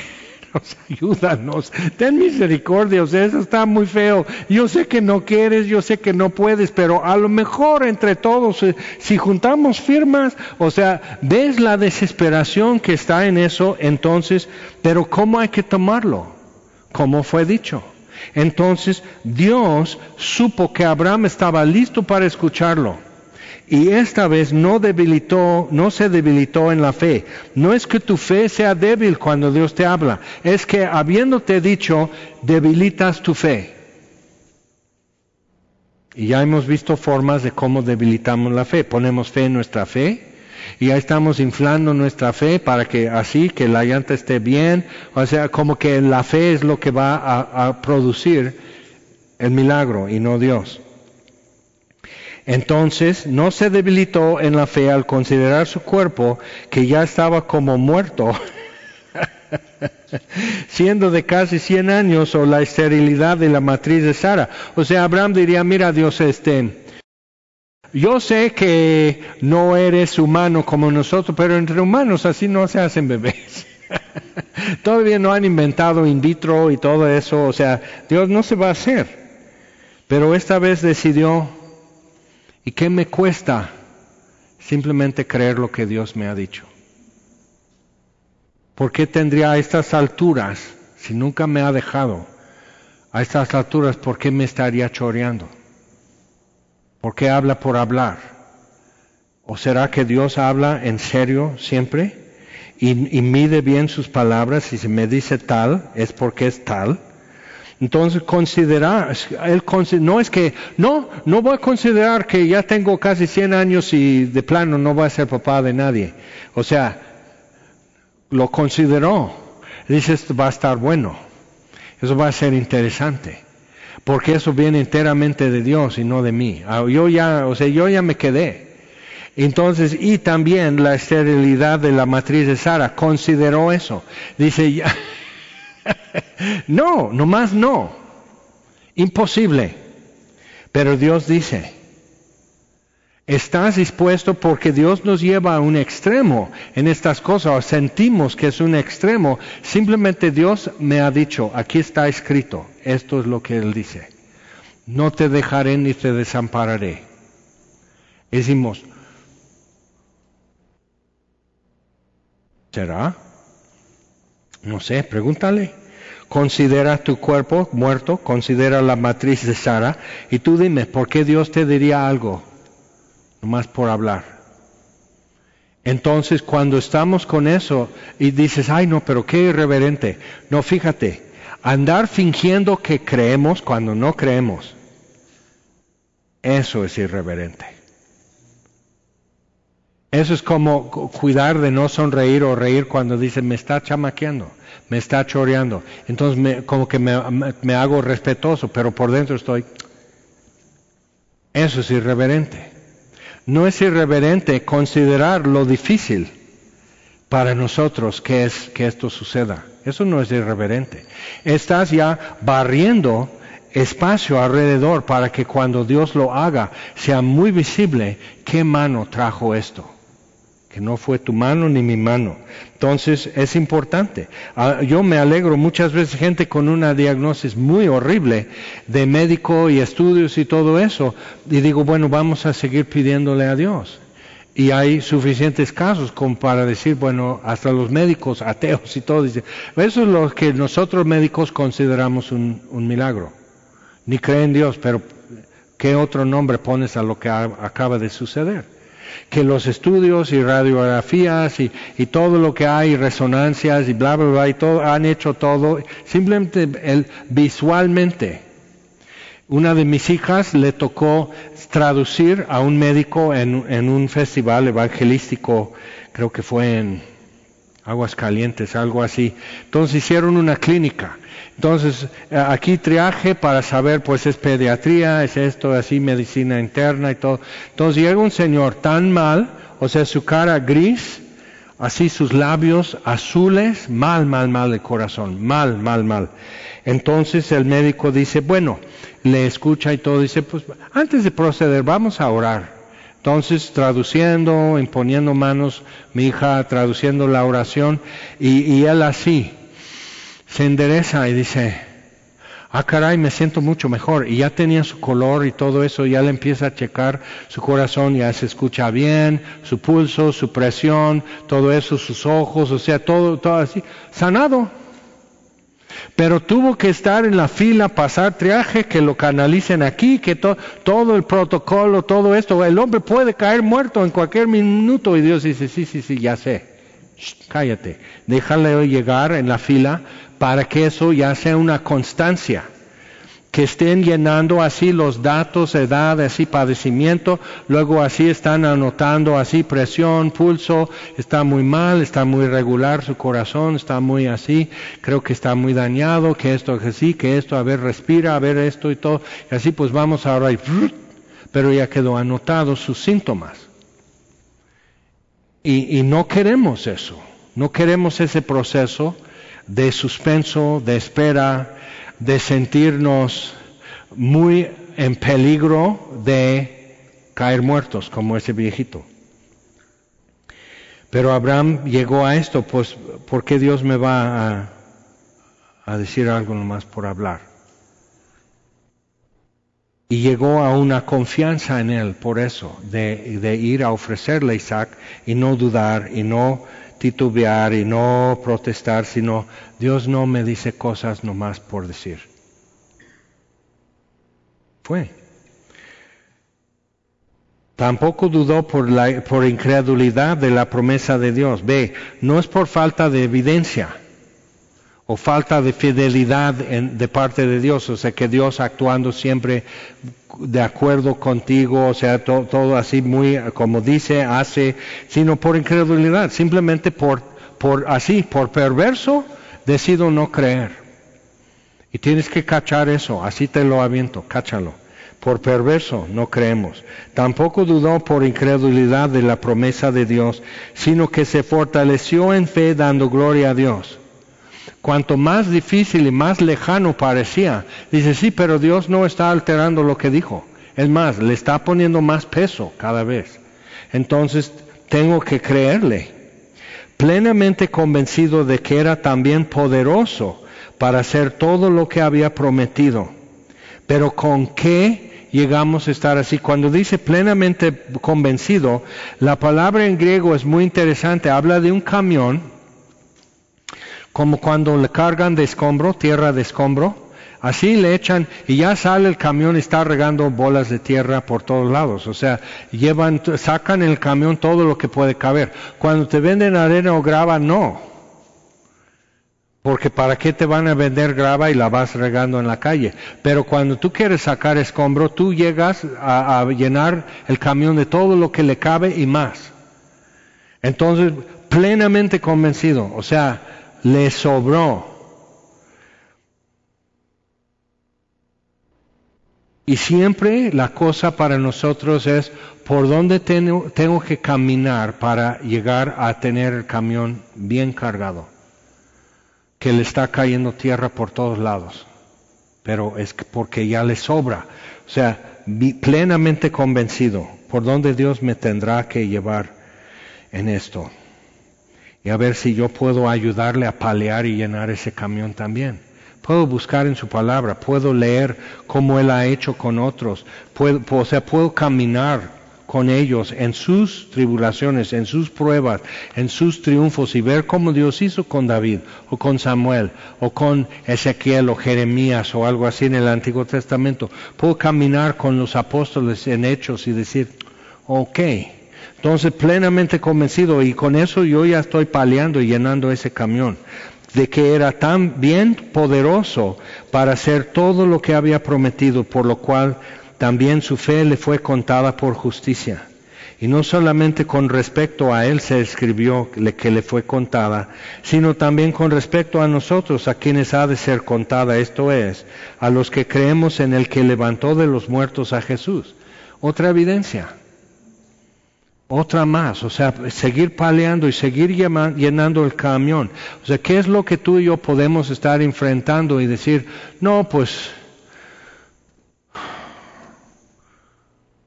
ayúdanos, ten misericordia, o sea, eso está muy feo. Yo sé que no quieres, yo sé que no puedes, pero a lo mejor entre todos, eh, si juntamos firmas, o sea, ves la desesperación que está en eso, entonces, pero ¿cómo hay que tomarlo? Como fue dicho. Entonces, Dios supo que Abraham estaba listo para escucharlo y esta vez no debilitó, no se debilitó en la fe. No es que tu fe sea débil cuando Dios te habla, es que habiéndote dicho, debilitas tu fe. Y ya hemos visto formas de cómo debilitamos la fe. Ponemos fe en nuestra fe, Y ya estamos inflando nuestra fe para que así, que la llanta esté bien. O sea, como que la fe es lo que va a, a producir el milagro y no Dios. Entonces no se debilitó en la fe al considerar su cuerpo que ya estaba como muerto, siendo de casi 100 años o la esterilidad de la matriz de Sara. O sea, Abraham diría, mira Dios, este, yo sé que no eres humano como nosotros, pero entre humanos así no se hacen bebés. Todavía no han inventado in vitro y todo eso, o sea, Dios no se va a hacer. Pero esta vez decidió, ¿y qué me cuesta simplemente creer lo que Dios me ha dicho? ¿Por qué tendría a estas alturas, si nunca me ha dejado, a estas alturas, por qué me estaría choreando? ¿Por qué habla por hablar? ¿O será que Dios habla en serio siempre y, y mide bien sus palabras y si me dice tal es porque es tal? Entonces considerar, él no es que, no, no voy a considerar que ya tengo casi 100 años y de plano no voy a ser papá de nadie. O sea, lo consideró. Dice, esto va a estar bueno. Eso va a ser interesante. Porque eso viene enteramente de Dios y no de mí. Ah, yo ya, o sea, yo ya me quedé. Entonces, y también la esterilidad de la matriz de Sara consideró eso. Dice, ya, no, nomás no. Imposible. Pero Dios dice, ¿estás dispuesto porque Dios nos lleva a un extremo en estas cosas sentimos que es un extremo? Simplemente Dios me ha dicho, aquí está escrito, esto es lo que Él dice. No te dejaré ni te desampararé. Decimos, ¿será? No sé, pregúntale. Considera tu cuerpo muerto, considera la matriz de Sara, y tú dime, ¿por qué Dios te diría algo? Nomás por hablar. Entonces, cuando estamos con eso y dices, ay no, pero qué irreverente. No, fíjate, andar fingiendo que creemos cuando no creemos, eso es irreverente. Eso es como cuidar de no sonreír o reír cuando dicen, me está chamaqueando, me está choreando. Entonces como que me, me hago respetuoso, pero por dentro estoy... Eso es irreverente. No es irreverente considerar lo difícil para nosotros que es que esto suceda. Eso no es irreverente. Estás ya barriendo espacio alrededor para que cuando Dios lo haga sea muy visible qué mano trajo esto que no fue tu mano ni mi mano. Entonces es importante. Ah, yo me alegro muchas veces gente con una diagnosis muy horrible de médico y estudios y todo eso, y digo, bueno, vamos a seguir pidiéndole a Dios. Y hay suficientes casos como para decir, bueno, hasta los médicos ateos y todo, dicen, eso es lo que nosotros médicos consideramos un, milagro. Ni creen en Dios, pero ¿qué otro nombre pones a lo que acaba de suceder? Que los estudios y radiografías y, todo lo que hay, resonancias y bla, bla, bla, y todo, han hecho todo, simplemente visualmente. Una de mis hijas le tocó traducir a un médico en, en un festival evangelístico, creo que fue en Aguas Calientes, algo así. Entonces hicieron una clínica entonces, aquí triaje para saber, pues es pediatría, es esto, así, medicina interna y todo. Entonces llega un señor tan mal, o sea, su cara gris, así sus labios azules, mal, mal, mal de corazón, mal, mal, mal. Entonces el médico dice, bueno, le escucha y todo, dice, pues antes de proceder, vamos a orar. Entonces, traduciendo, imponiendo manos, mi hija traduciendo la oración, y, y él así, se endereza y dice, ah caray, me siento mucho mejor. Y ya tenía su color y todo eso, ya le empieza a checar su corazón, ya se escucha bien, su pulso, su presión, todo eso, sus ojos, o sea, todo, todo así, sanado. Pero tuvo que estar en la fila, pasar triaje, que lo canalicen aquí, que todo el protocolo, todo esto. El hombre puede caer muerto en cualquier minuto y Dios dice, sí, sí, sí, ya sé. cállate, déjale llegar en la fila para que eso ya sea una constancia. que estén llenando así los datos, edad, así padecimiento, luego así están anotando así presión, pulso, está muy mal, está muy regular su corazón, está muy así, creo que está muy dañado, que esto, que sí, que esto, a ver, respira, a ver esto y todo, y así pues vamos ahora y pero ya quedó anotado sus síntomas. Y, y no queremos eso, no queremos ese proceso de suspenso, de espera, de sentirnos muy en peligro de caer muertos como ese viejito. Pero Abraham llegó a esto, pues, ¿por qué Dios me va a, decir algo nomás por hablar? Y llegó a una confianza en él por eso, de, de ir a ofrecerle a Isaac y no dudar y no titubear y no protestar, sino Dios no me dice cosas nomás por decir. Fue. Tampoco dudó por, la, por incredulidad de la promesa de Dios. Ve, no es por falta de evidencia o falta de fidelidad de parte de Dios, o sea que Dios actuando siempre de acuerdo contigo, o sea, todo así muy como dice, hace, sino por incredulidad, simplemente por, por así, por perverso, decido no creer. Y tienes que cachar eso, así te lo aviento, cáchalo. Por perverso no creemos. Tampoco dudó por incredulidad de la promesa de Dios, sino que se fortaleció en fe dando gloria a Dios cuanto más difícil y más lejano parecía, dice, sí, pero Dios no está alterando lo que dijo. Es más, le está poniendo más peso cada vez. Entonces, tengo que creerle, plenamente convencido de que era también poderoso para hacer todo lo que había prometido. Pero ¿con qué llegamos a estar así? Cuando dice plenamente convencido, la palabra en griego es muy interesante. Habla de un camión como cuando le cargan de escombro, tierra de escombro, así le echan y ya sale el camión y está regando bolas de tierra por todos lados. O sea, llevan, sacan el camión todo lo que puede caber. Cuando te venden arena o grava, no. Porque para qué te van a vender grava y la vas regando en la calle. Pero cuando tú quieres sacar escombro, tú llegas a llenar el camión de todo lo que le cabe y más. Entonces, plenamente convencido. O sea, le sobró. Y siempre la cosa para nosotros es por dónde tengo, tengo, que caminar para llegar a tener el camión bien cargado, que le está cayendo tierra por todos lados, pero es porque ya le sobra. O sea, plenamente convencido por dónde Dios me tendrá que llevar en esto y a ver si yo puedo ayudarle a palear y llenar ese camión también. Puedo buscar en su palabra, puedo leer cómo Él ha hecho con otros, puedo, o sea, puedo caminar con ellos en sus tribulaciones, en sus pruebas, en sus triunfos y ver cómo Dios hizo con David o con Samuel o con Ezequiel o Jeremías o algo así en el Antiguo Testamento. Puedo caminar con los apóstoles en hechos y decir, ok, entonces, plenamente convencido, y con eso yo ya estoy paleando y llenando ese camión, de que era tan bien poderoso para hacer todo lo que había prometido, por lo cual también su fe le fue contada por justicia. Y no solamente con respecto a él se escribió que le fue contada, sino también con respecto a nosotros, a quienes ha de ser contada, esto es, a los que creemos en el que levantó de los muertos a Jesús. Otra evidencia otra más, o sea, seguir paleando y seguir llenando el camión. O sea, ¿qué es lo que tú y yo podemos estar enfrentando y decir, no, pues,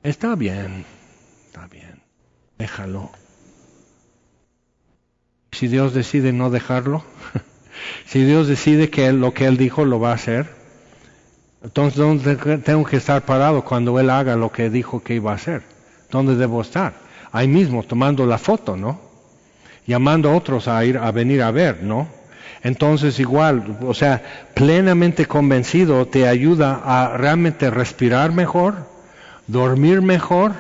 está bien, está bien, déjalo. Si Dios decide no dejarlo, si Dios decide que lo que Él dijo lo va a hacer, entonces ¿dónde tengo que estar parado cuando Él haga lo que dijo que iba a hacer? ¿Dónde debo estar? Ahí mismo tomando la foto, ¿no? Llamando a otros a ir a venir a ver, ¿no? Entonces igual, o sea, plenamente convencido te ayuda a realmente respirar mejor, dormir mejor,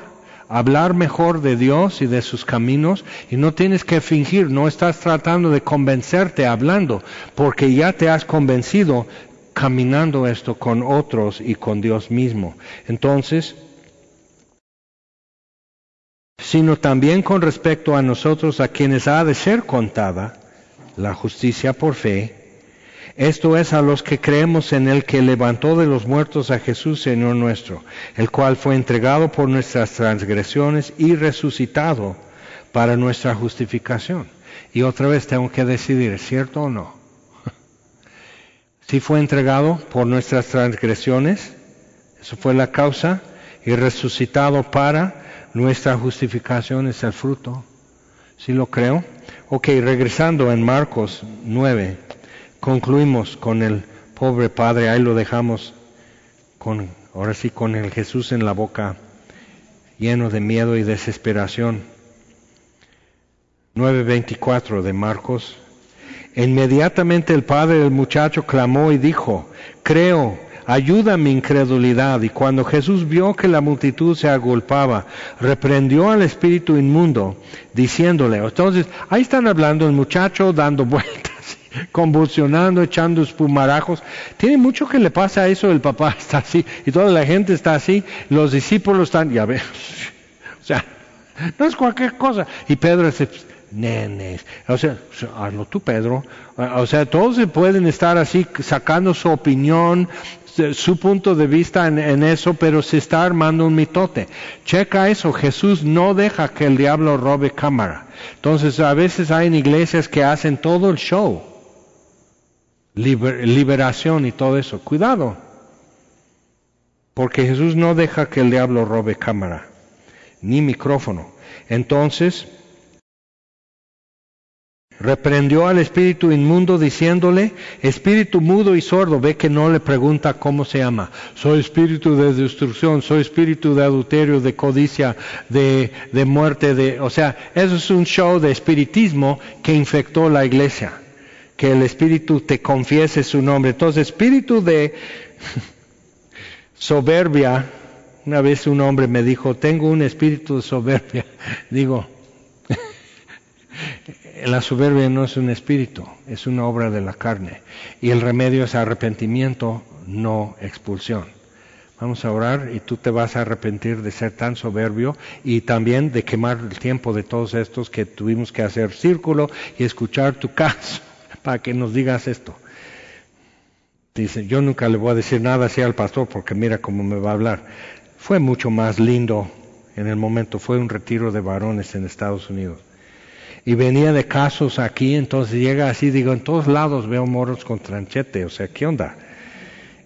hablar mejor de Dios y de sus caminos y no tienes que fingir, no estás tratando de convencerte hablando, porque ya te has convencido caminando esto con otros y con Dios mismo. Entonces, sino también con respecto a nosotros a quienes ha de ser contada la justicia por fe, esto es a los que creemos en el que levantó de los muertos a Jesús, Señor nuestro, el cual fue entregado por nuestras transgresiones y resucitado para nuestra justificación. Y otra vez tengo que decidir, ¿es cierto o no? Si fue entregado por nuestras transgresiones, eso fue la causa, y resucitado para nuestra justificación es el fruto. ¿Sí lo creo? Ok, regresando en Marcos 9 concluimos con el pobre padre, ahí lo dejamos con, ahora sí, con el Jesús en la boca, lleno de miedo y desesperación. 9.24 de Marcos. Inmediatamente el padre del muchacho clamó y dijo, creo, ayuda mi incredulidad. Y cuando Jesús vio que la multitud se agolpaba, reprendió al espíritu inmundo, diciéndole, entonces, ahí están hablando el muchacho dando vueltas convulsionando, echando espumarajos. Tiene mucho que le pasa a eso, el papá está así y toda la gente está así, los discípulos están, ya ves, o sea, no es cualquier cosa. Y Pedro dice, nenes, o sea, hazlo tú Pedro, o sea, todos se pueden estar así sacando su opinión, su punto de vista en, eso, pero se está armando un mitote. Checa eso, Jesús no deja que el diablo robe cámara. Entonces, a veces hay en iglesias que hacen todo el show liberación y todo eso. Cuidado, porque Jesús no deja que el diablo robe cámara, ni micrófono. Entonces, reprendió al espíritu inmundo diciéndole, espíritu mudo y sordo, ve que no le pregunta cómo se llama. Soy espíritu de destrucción, soy espíritu de adulterio, de codicia, de, de muerte, de... O sea, eso es un show de espiritismo que infectó la iglesia que el Espíritu te confiese su nombre. Entonces, espíritu de soberbia, una vez un hombre me dijo, tengo un espíritu de soberbia. Digo, la soberbia no es un espíritu, es una obra de la carne. Y el remedio es arrepentimiento, no expulsión. Vamos a orar y tú te vas a arrepentir de ser tan soberbio y también de quemar el tiempo de todos estos que tuvimos que hacer círculo y escuchar tu caso para que nos digas esto. Dice, yo nunca le voy a decir nada así al pastor porque mira cómo me va a hablar. Fue mucho más lindo en el momento, fue un retiro de varones en Estados Unidos. Y venía de casos aquí, entonces llega así, digo, en todos lados veo moros con tranchete, o sea, ¿qué onda?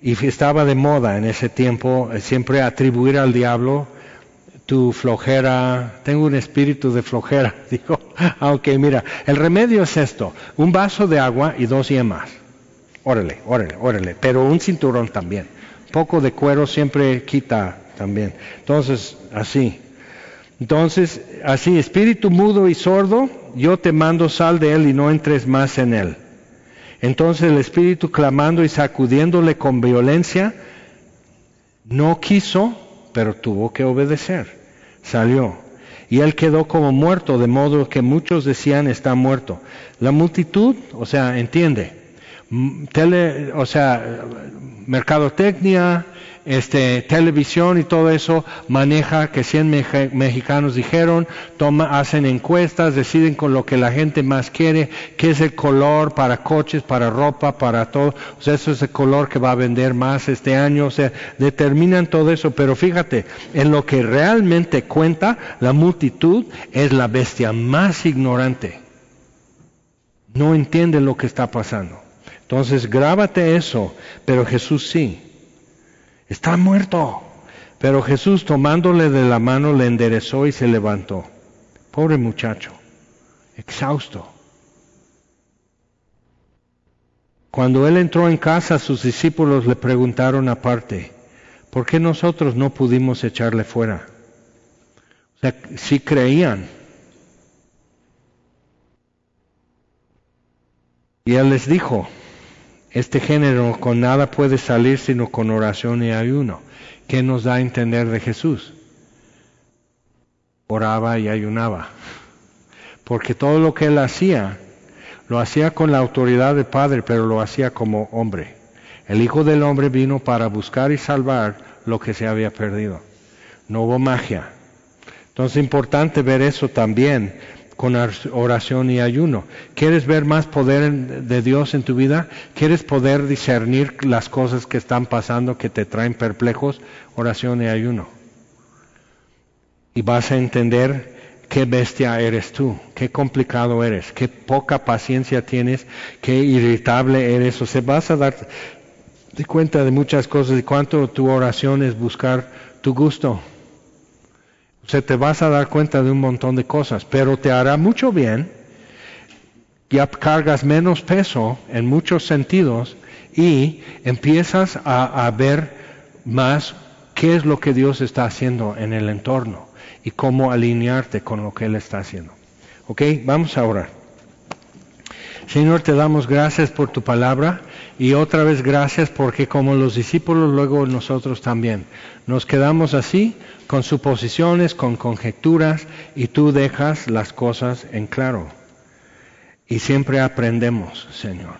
Y estaba de moda en ese tiempo eh, siempre atribuir al diablo tu flojera, tengo un espíritu de flojera, digo, aunque ah, mira, el remedio es esto, un vaso de agua y dos yemas. Órale, órale, órale, pero un cinturón también. Poco de cuero siempre quita también. Entonces, así. Entonces, así, espíritu mudo y sordo, yo te mando sal de él y no entres más en él. Entonces el espíritu clamando y sacudiéndole con violencia, no quiso, pero tuvo que obedecer salió. Y él quedó como muerto, de modo que muchos decían está muerto. La multitud, o sea, entiende, tele, o sea, mercadotecnia, este, televisión y todo eso maneja que 100 mexicanos dijeron, toma, hacen encuestas, deciden con lo que la gente más quiere, qué es el color para coches, para ropa, para todo, o sea, eso es el color que va a vender más este año, o sea, determinan todo eso, pero fíjate, en lo que realmente cuenta, la multitud es la bestia más ignorante. No entiende lo que está pasando. Entonces, grábate eso, pero Jesús sí está muerto. Pero Jesús tomándole de la mano le enderezó y se levantó. Pobre muchacho, exhausto. Cuando él entró en casa, sus discípulos le preguntaron aparte, ¿por qué nosotros no pudimos echarle fuera? O sea, si creían. Y él les dijo, este género con nada puede salir sino con oración y ayuno. ¿Qué nos da a entender de Jesús? Oraba y ayunaba. Porque todo lo que él hacía, lo hacía con la autoridad del Padre, pero lo hacía como hombre. El Hijo del Hombre vino para buscar y salvar lo que se había perdido. No hubo magia. Entonces es importante ver eso también con oración y ayuno. ¿Quieres ver más poder de Dios en tu vida? ¿Quieres poder discernir las cosas que están pasando que te traen perplejos? Oración y ayuno. Y vas a entender qué bestia eres tú, qué complicado eres, qué poca paciencia tienes, qué irritable eres. O sea, vas a dar cuenta de muchas cosas y cuánto tu oración es buscar tu gusto. O sea, te vas a dar cuenta de un montón de cosas, pero te hará mucho bien. Ya cargas menos peso en muchos sentidos y empiezas a, a ver más qué es lo que Dios está haciendo en el entorno y cómo alinearte con lo que Él está haciendo. ¿Ok? Vamos a orar. Señor, te damos gracias por tu palabra y otra vez gracias porque como los discípulos, luego nosotros también, nos quedamos así con suposiciones, con conjeturas y tú dejas las cosas en claro. Y siempre aprendemos, Señor.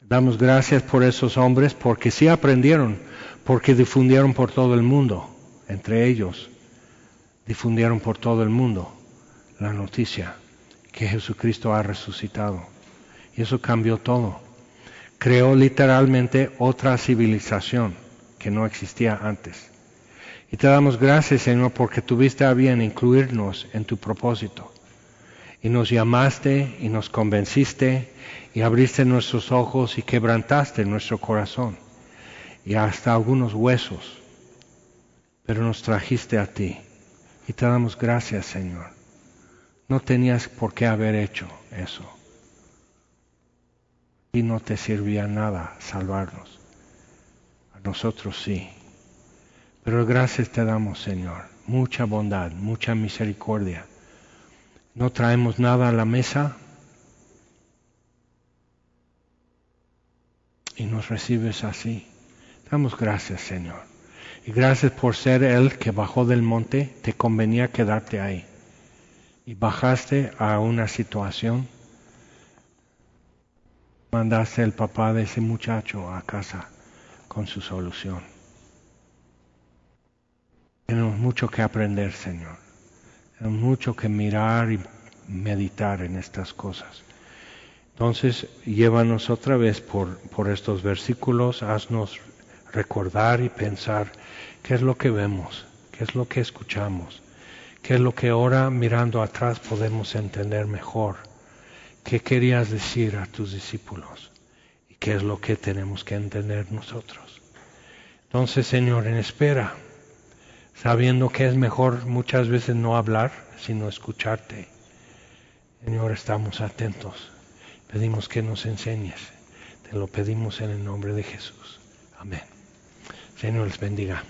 Damos gracias por esos hombres porque sí aprendieron, porque difundieron por todo el mundo, entre ellos difundieron por todo el mundo la noticia que Jesucristo ha resucitado. Y eso cambió todo. Creó literalmente otra civilización que no existía antes. Y te damos gracias, Señor, porque tuviste a bien incluirnos en tu propósito. Y nos llamaste y nos convenciste y abriste nuestros ojos y quebrantaste nuestro corazón y hasta algunos huesos. Pero nos trajiste a ti y te damos gracias, Señor. No tenías por qué haber hecho eso. Y no te servía nada salvarnos. A nosotros sí. Pero gracias te damos, Señor. Mucha bondad, mucha misericordia. No traemos nada a la mesa y nos recibes así. Damos gracias, Señor. Y gracias por ser Él que bajó del monte, te convenía quedarte ahí. Y bajaste a una situación, mandaste al papá de ese muchacho a casa con su solución. Tenemos mucho que aprender, Señor. Tenemos mucho que mirar y meditar en estas cosas. Entonces, llévanos otra vez por, por estos versículos, haznos recordar y pensar qué es lo que vemos, qué es lo que escuchamos, qué es lo que ahora mirando atrás podemos entender mejor, qué querías decir a tus discípulos y qué es lo que tenemos que entender nosotros. Entonces, Señor, en espera, sabiendo que es mejor muchas veces no hablar, sino escucharte. Señor, estamos atentos. Pedimos que nos enseñes. Te lo pedimos en el nombre de Jesús. Amén. Señor les bendiga.